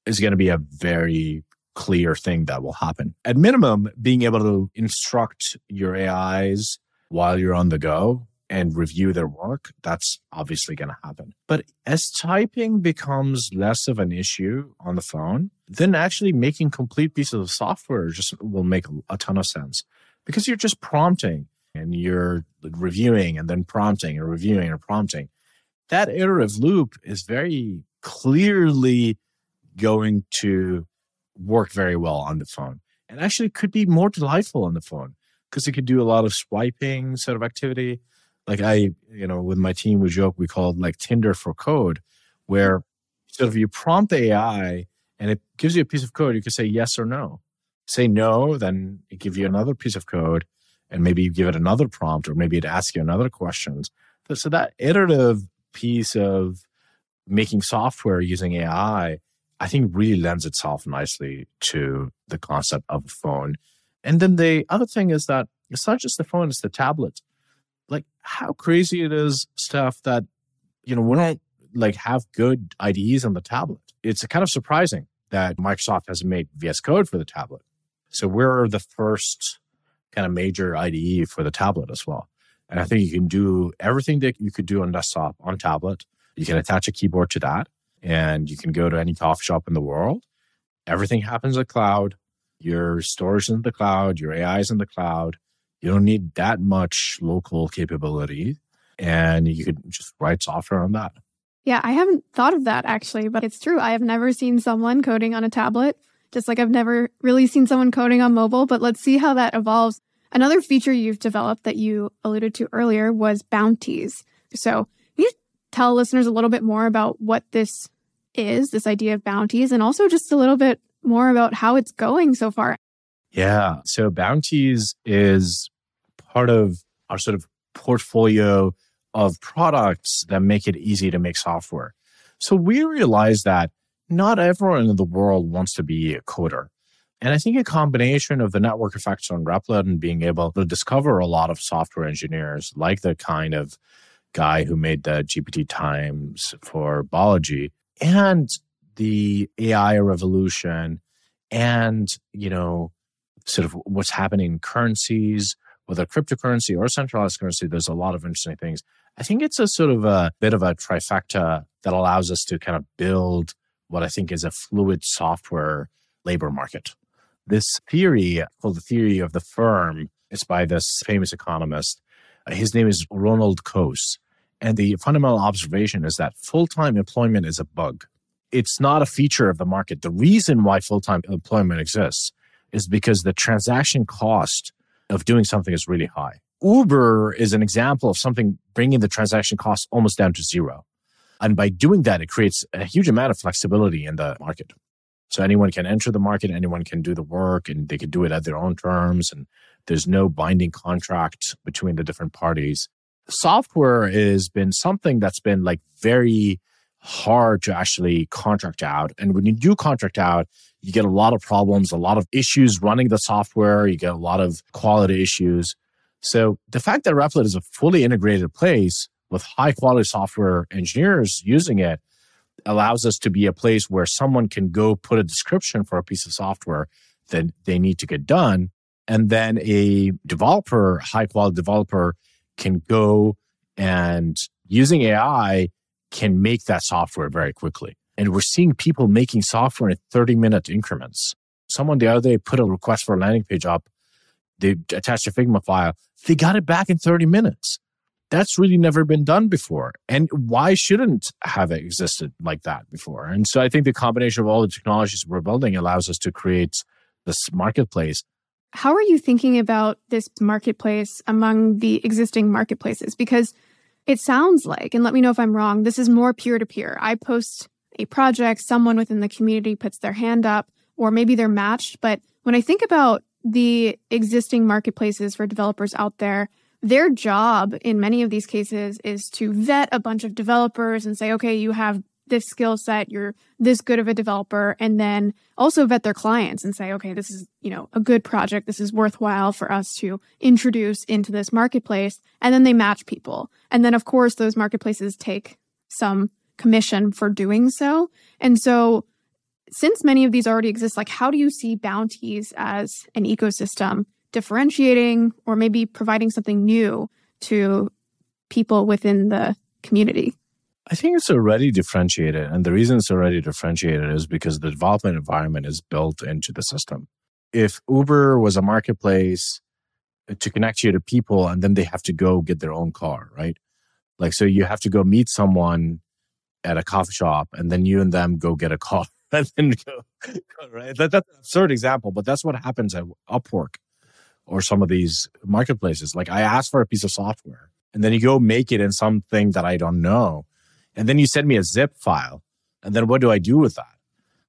is going to be a very clear thing that will happen. At minimum, being able to instruct your AIs while you're on the go and review their work, that's obviously going to happen. But as typing becomes less of an issue on the phone, then actually making complete pieces of software just will make a ton of sense because you're just prompting and you're reviewing and then prompting and reviewing and prompting. That iterative loop is very clearly going to work very well on the phone and actually could be more delightful on the phone because it could do a lot of swiping sort of activity. Like I, you know, with my team, we joke, we call it like Tinder for code, where sort of you prompt AI and it gives you a piece of code. You can say yes or no. Say no, then it gives you another piece of code and maybe you give it another prompt or maybe it asks you another questions. So that iterative piece of making software using AI, I think really lends itself nicely to the concept of a phone. And then the other thing is that it's not just the phone, it's the tablet. Like how crazy it is stuff that, you know, we don't like have good IDEs on the tablet. It's kind of surprising that Microsoft hasn't made VS Code for the tablet. So we're the first kind of major IDE for the tablet as well. And I think you can do everything that you could do on desktop on tablet. You can attach a keyboard to that and you can go to any coffee shop in the world. Everything happens in the cloud. Your storage is in the cloud, your AI is in the cloud. You don't need that much local capability and you could just write software on that. Yeah, I haven't thought of that actually, but it's true. I have never seen someone coding on a tablet just like I've never really seen someone coding on mobile, but let's see how that evolves. Another feature you've developed that you alluded to earlier was bounties. So, can you tell listeners a little bit more about what this is, this idea of bounties, and also just a little bit more about how it's going so far? Yeah. So, bounties is part of our sort of portfolio of products that make it easy to make software. So, we realize that not everyone in the world wants to be a coder. And I think a combination of the network effects on Replit and being able to discover a lot of software engineers, like the kind of guy who made the GPT Times for Balaji, and the AI revolution, and you know, sort of what's happening in currencies, whether cryptocurrency or centralized currency. There's a lot of interesting things. I think it's a sort of a bit of a trifecta that allows us to kind of build what I think is a fluid software labor market. This theory, called the theory of the firm, is by this famous economist. Uh, his name is Ronald Coase. And the fundamental observation is that full time employment is a bug. It's not a feature of the market. The reason why full time employment exists is because the transaction cost of doing something is really high. Uber is an example of something bringing the transaction cost almost down to zero. And by doing that, it creates a huge amount of flexibility in the market. So anyone can enter the market, anyone can do the work, and they can do it at their own terms. And there's no binding contract between the different parties. Software has been something that's been like very hard to actually contract out. And when you do contract out, you get a lot of problems, a lot of issues running the software, you get a lot of quality issues. So the fact that Replit is a fully integrated place with high quality software engineers using it allows us to be a place where someone can go put a description for a piece of software that they need to get done. And then a developer, high quality developer, can go and using AI can make that software very quickly. And we're seeing people making software in 30 minute increments. Someone the other day put a request for a landing page up. They attached a Figma file. They got it back in 30 minutes. That's really never been done before. And why shouldn't have it existed like that before? And so I think the combination of all the technologies we're building allows us to create this marketplace. How are you thinking about this marketplace among the existing marketplaces? Because it sounds like, and let me know if I'm wrong, this is more peer to peer. I post a project, someone within the community puts their hand up, or maybe they're matched. But when I think about the existing marketplaces for developers out there, their job in many of these cases is to vet a bunch of developers and say, okay, you have this skill set, you're this good of a developer, and then also vet their clients and say, okay, this is, you know, a good project. This is worthwhile for us to introduce into this marketplace. And then they match people. And then, of course, those marketplaces take some commission for doing so. And so, since many of these already exist, like, how do you see bounties as an ecosystem differentiating or maybe providing something new to people within the community? I think it's already differentiated. And the reason it's already differentiated is because the development environment is built into the system. If Uber was a marketplace uh, to connect you to people and then they have to go get their own car, right? Like, so you have to go meet someone at a coffee shop and then you and them go get a car and then go, right? That, that's an absurd example, but that's what happens at Upwork or some of these marketplaces. Like I ask for a piece of software and then you go make it in something that I don't know. And then you send me a zip file. And then what do I do with that?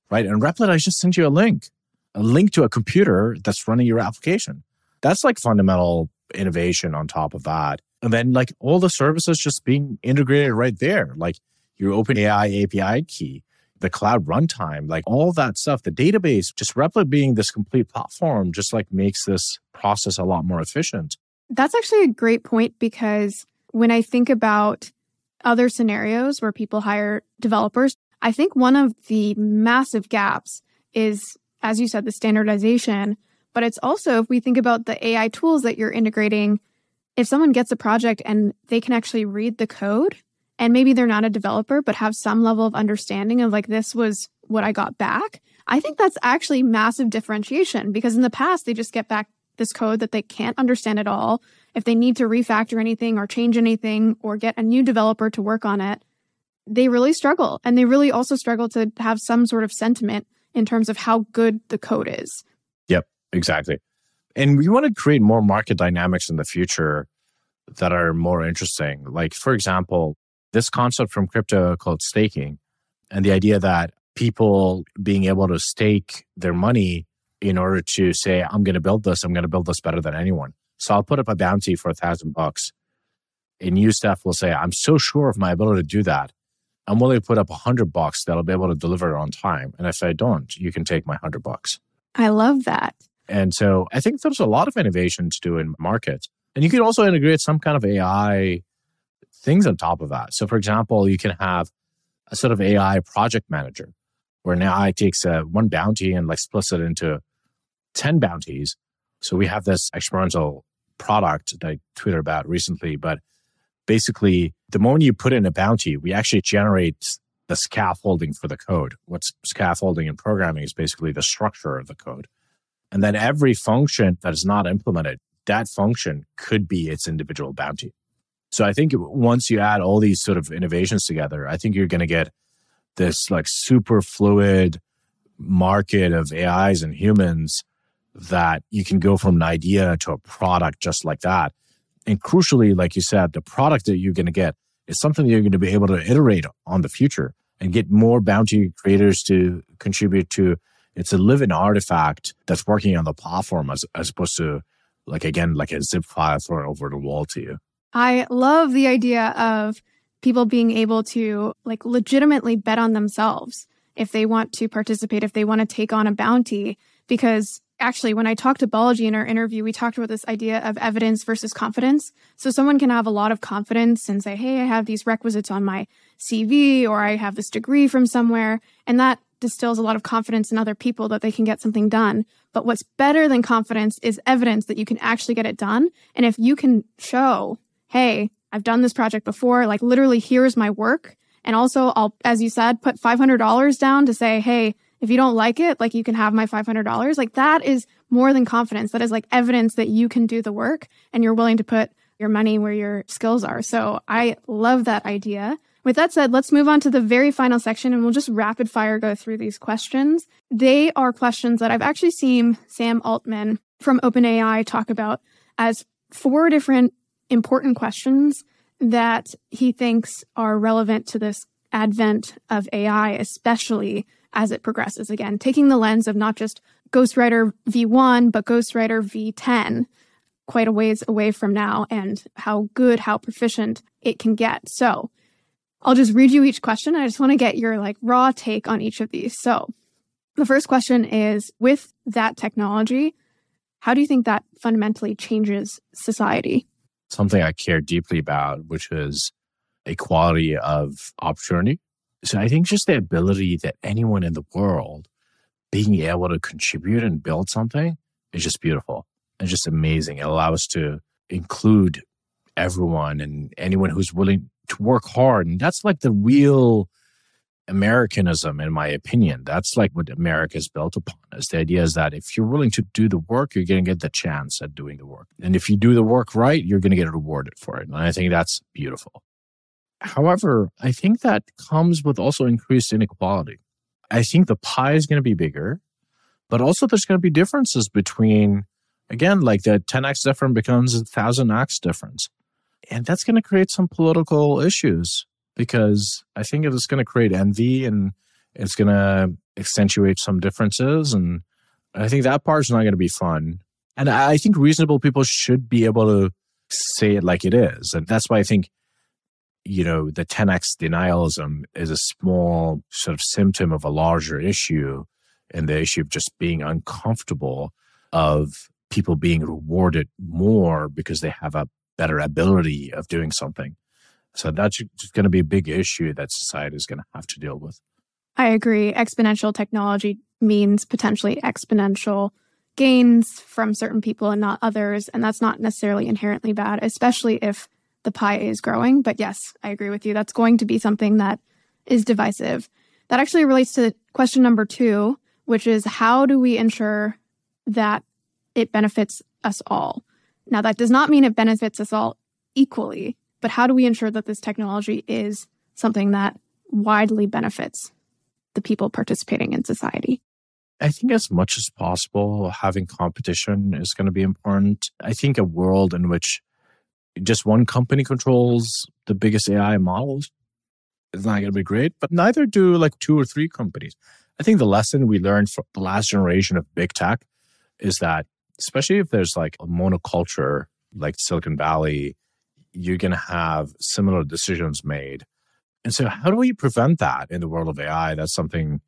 Right. And Replit, I just sent you a link, a link to a computer that's running your application. That's like fundamental innovation on top of that. And then like all the services just being integrated right there, like your OpenAI API key, the cloud runtime, like all that stuff, the database, just Replit being this complete platform just like makes this process a lot more efficient. That's actually a great point because when I think about other scenarios where people hire developers, I think one of the massive gaps is, as you said, the standardization. But it's also, if we think about the AI tools that you're integrating, if someone gets a project and they can actually read the code, and maybe they're not a developer, but have some level of understanding of like, this was what I got back, I think that's actually massive differentiation because in the past, they just get back this code that they can't understand at all. If they need to refactor anything or change anything or get a new developer to work on it, they really struggle. And they really also struggle to have some sort of sentiment in terms of how good the code is. Yep, exactly. And we want to create more market dynamics in the future that are more interesting. Like, for example, this concept from crypto called staking and the idea that people being able to stake their money in order to say, I'm going to build this, I'm going to build this better than anyone. So I'll put up a bounty for a thousand bucks. And you staff will say, I'm so sure of my ability to do that. I'm willing to put up a hundred bucks that I'll be able to deliver on time. And if I don't, you can take my hundred bucks. I love that. And so I think there's a lot of innovation to do in markets. And you can also integrate some kind of AI things on top of that. So, for example, you can have a sort of AI project manager where now AI takes uh, one bounty and like splits it into 10 bounties. So we have this experimental product that I tweeted about recently, but basically the moment you put in a bounty, we actually generate the scaffolding for the code. What's scaffolding in programming is basically the structure of the code. And then every function that is not implemented, that function could be its individual bounty. So I think once you add all these sort of innovations together, I think you're going to get this like super fluid market of AIs and humans that you can go from an idea to a product just like that. And crucially, like you said, the product that you're going to get is something that you're going to be able to iterate on the future and get more bounty creators to contribute to. It's a living artifact that's working on the platform as, as opposed to like, again, like a zip file thrown over the wall to you. I love the idea of people being able to like legitimately bet on themselves if they want to participate, if they want to take on a bounty. Because actually, when I talked to Balaji in our interview, we talked about this idea of evidence versus confidence. So someone can have a lot of confidence and say, hey, I have these requisites on my CV or I have this degree from somewhere. And that distills a lot of confidence in other people that they can get something done. But what's better than confidence is evidence that you can actually get it done. And if you can show, hey, I've done this project before, like literally, here's my work. And also, I'll, as you said, put $500 down to say, hey, if you don't like it, like you can have my $500. Like that is more than confidence. That is like evidence that you can do the work and you're willing to put your money where your skills are. So I love that idea. With that said, let's move on to the very final section and we'll just rapid fire go through these questions. They are questions that I've actually seen Sam Altman from OpenAI talk about as four different important questions that he thinks are relevant to this advent of AI, especially as it progresses. Again, taking the lens of not just Ghostwriter v1, but Ghostwriter v10, quite a ways away from now, and how good, how proficient it can get. So I'll just read you each question. I just want to get your like raw take on each of these. So the first question is with that technology, how do you think that fundamentally changes society? Something I care deeply about, which is equality of opportunity. So I think just the ability that anyone in the world being able to contribute and build something is just beautiful and just amazing. It allows to include everyone and anyone who's willing to work hard. And that's like the real Americanism, in my opinion. That's like what America is built upon. Is the idea is that if you're willing to do the work, you're going to get the chance at doing the work. And if you do the work right, you're going to get rewarded for it. And I think that's beautiful. However, I think that comes with also increased inequality. I think the pie is going to be bigger, but also there's going to be differences between, again, like the 10x difference becomes a 1000x difference. And that's going to create some political issues because I think it is going to create envy and it's going to accentuate some differences. And I think that part is not going to be fun. And I think reasonable people should be able to say it like it is. And that's why I think you know, the 10x denialism is a small sort of symptom of a larger issue and the issue of just being uncomfortable of people being rewarded more because they have a better ability of doing something. So that's just going to be a big issue that society is going to have to deal with. I agree. Exponential technology means potentially exponential gains from certain people and not others. And that's not necessarily inherently bad, especially if the pie is growing. But yes, I agree with you. That's going to be something that is divisive. That actually relates to question number two, which is how do we ensure that it benefits us all? Now, that does not mean it benefits us all equally, but how do we ensure that this technology is something that widely benefits the people participating in society? I think as much as possible, having competition is going to be important. I think a world in which just one company controls the biggest AI models, it's not going to be great, but neither do like two or three companies. I think the lesson we learned from the last generation of big tech is that, especially if there's like a monoculture like Silicon Valley, you're going to have similar decisions made. And so, how do we prevent that in the world of AI? That's something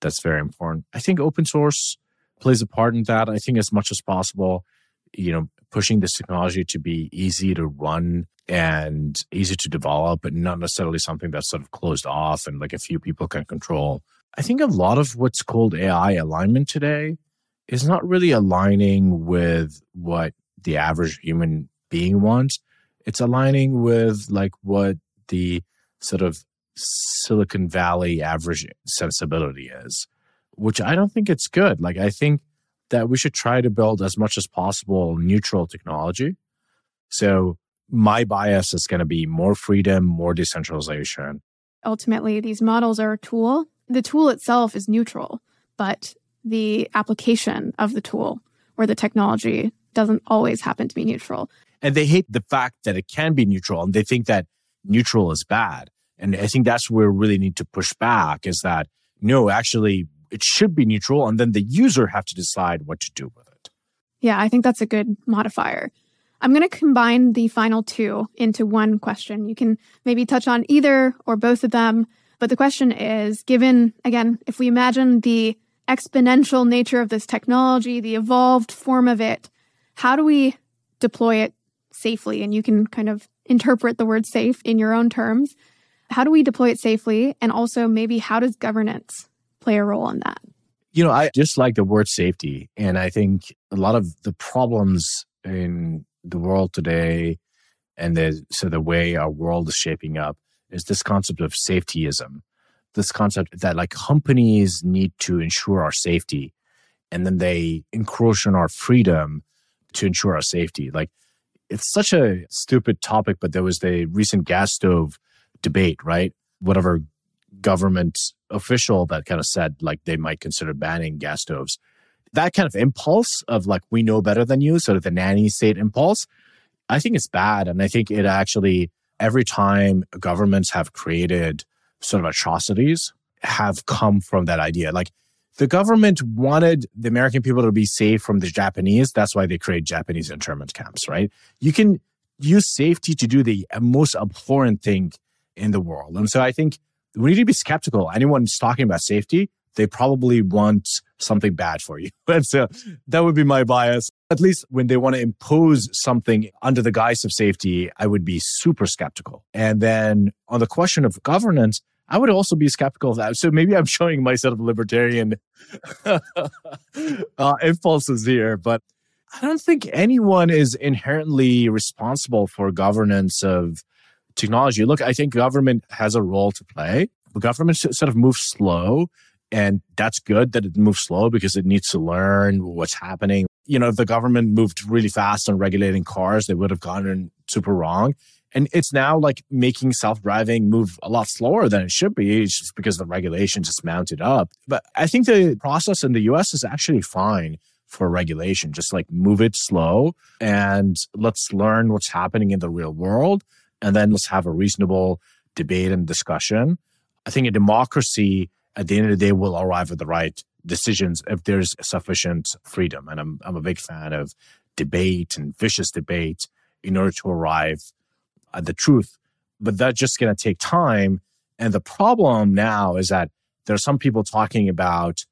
that's very important. I think open source plays a part in that. I think as much as possible, you know, pushing this technology to be easy to run and easy to develop, but not necessarily something that's sort of closed off and like a few people can control. I think a lot of what's called AI alignment today is not really aligning with what the average human being wants. It's aligning with like what the sort of Silicon Valley average sensibility is, which I don't think it's good. Like, I think that we should try to build as much as possible neutral technology. So my bias is going to be more freedom, more decentralization. Ultimately, these models are a tool. The tool itself is neutral, but the application of the tool or the technology doesn't always happen to be neutral. And they hate the fact that it can be neutral and they think that neutral is bad. And I think that's where we really need to push back is that no, actually, it should be neutral. And then the user have to decide what to do with it. Yeah, I think that's a good modifier. I'm going to combine the final two into one question. You can maybe touch on either or both of them. But the question is given, again, if we imagine the exponential nature of this technology, the evolved form of it, how do we deploy it safely? And you can kind of interpret the word safe in your own terms. How do we deploy it safely? And also, maybe how does governance play a role in that? You know, I just like the word safety. And I think a lot of the problems in the world today and the, so the way our world is shaping up is this concept of safetyism. This concept that like companies need to ensure our safety and then they encroach on our freedom to ensure our safety. Like it's such a stupid topic, but there was the recent gas stove debate, right? Whatever government official that kind of said like they might consider banning gas stoves. That kind of impulse of like, we know better than you, sort of the nanny state impulse, I think it's bad. And I think it actually, every time governments have created sort of atrocities, have come from that idea. Like the government wanted the American people to be safe from the Japanese. That's why they create Japanese internment camps, right? You can use safety to do the most abhorrent thing in the world. And so I think we need to be skeptical. Anyone's talking about safety, they probably want something bad for you. and so that would be my bias. At least when they want to impose something under the guise of safety, I would be super skeptical. And then on the question of governance, I would also be skeptical of that. So maybe I'm showing my sort of libertarian uh, impulses here, but I don't think anyone is inherently responsible for governance of technology. Look, I think government has a role to play. The government sort of moves slow, and that's good that it moves slow because it needs to learn what's happening. You know, if the government moved really fast on regulating cars, they would have gone super wrong. And it's now like making self driving move a lot slower than it should be it's just because the regulations just mounted up. But I think the process in the US is actually fine for regulation. Just like move it slow and let's learn what's happening in the real world and then let's have a reasonable debate and discussion. I think a democracy at the end of the day will arrive at the right decisions if there's sufficient freedom. And I'm, I'm a big fan of debate and vicious debate in order to arrive at the truth. But that's just going to take time. And the problem now is that there are some people talking about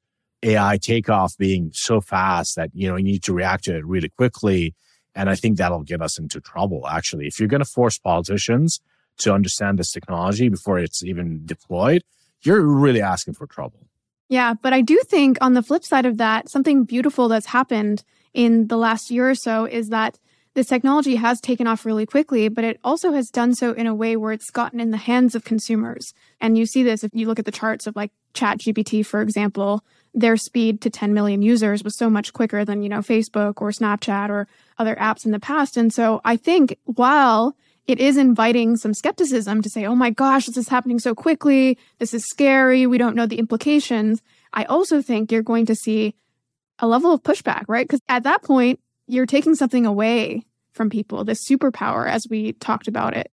AI takeoff being so fast that, you know, you need to react to it really quickly. And I think that'll get us into trouble, actually. If you're going to force politicians to understand this technology before it's even deployed, you're really asking for trouble. Yeah, but I do think on the flip side of that, something beautiful that's happened in the last year or so is that this technology has taken off really quickly, but it also has done so in a way where it's gotten in the hands of consumers. And you see this if you look at the charts of like ChatGPT, for example, their speed to 10 million users was so much quicker than, you know, Facebook or Snapchat or other apps in the past. And so I think while it is inviting some skepticism to say, oh my gosh, this is happening so quickly. This is scary. We don't know the implications. I also think you're going to see a level of pushback, right? Because at that point, you're taking something away from people, this superpower, as we talked about it.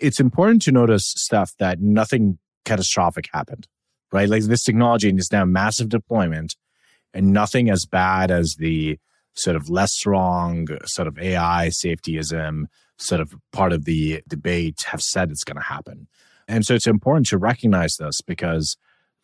It's important to notice stuff that nothing catastrophic happened right? Like this technology is now massive deployment and nothing as bad as the sort of less strong sort of AI safetyism sort of part of the debate have said it's going to happen. And so it's important to recognize this because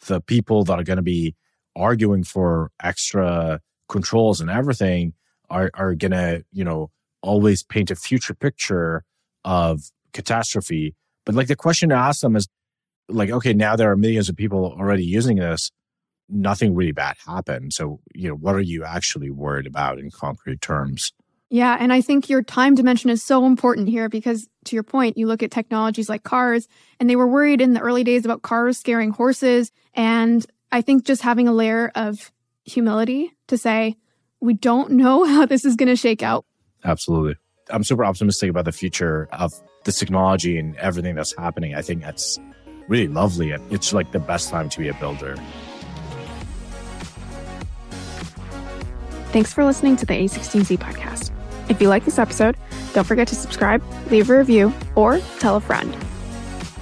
the people that are going to be arguing for extra controls and everything are, are going to, you know, always paint a future picture of catastrophe. But like the question to ask them is like, okay, now there are millions of people already using this. Nothing really bad happened. So, you know, what are you actually worried about in concrete terms? Yeah. And I think your time dimension is so important here because, to your point, you look at technologies like cars, and they were worried in the early days about cars scaring horses. And I think just having a layer of humility to say, we don't know how this is going to shake out. Absolutely. I'm super optimistic about the future of this technology and everything that's happening. I think that's really lovely. And it's like the best time to be a builder. Thanks for listening to the A16Z podcast. If you like this episode, don't forget to subscribe, leave a review, or tell a friend.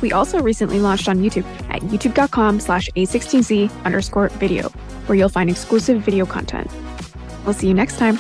We also recently launched on YouTube at youtube.com slash a16z underscore video, where you'll find exclusive video content. We'll see you next time.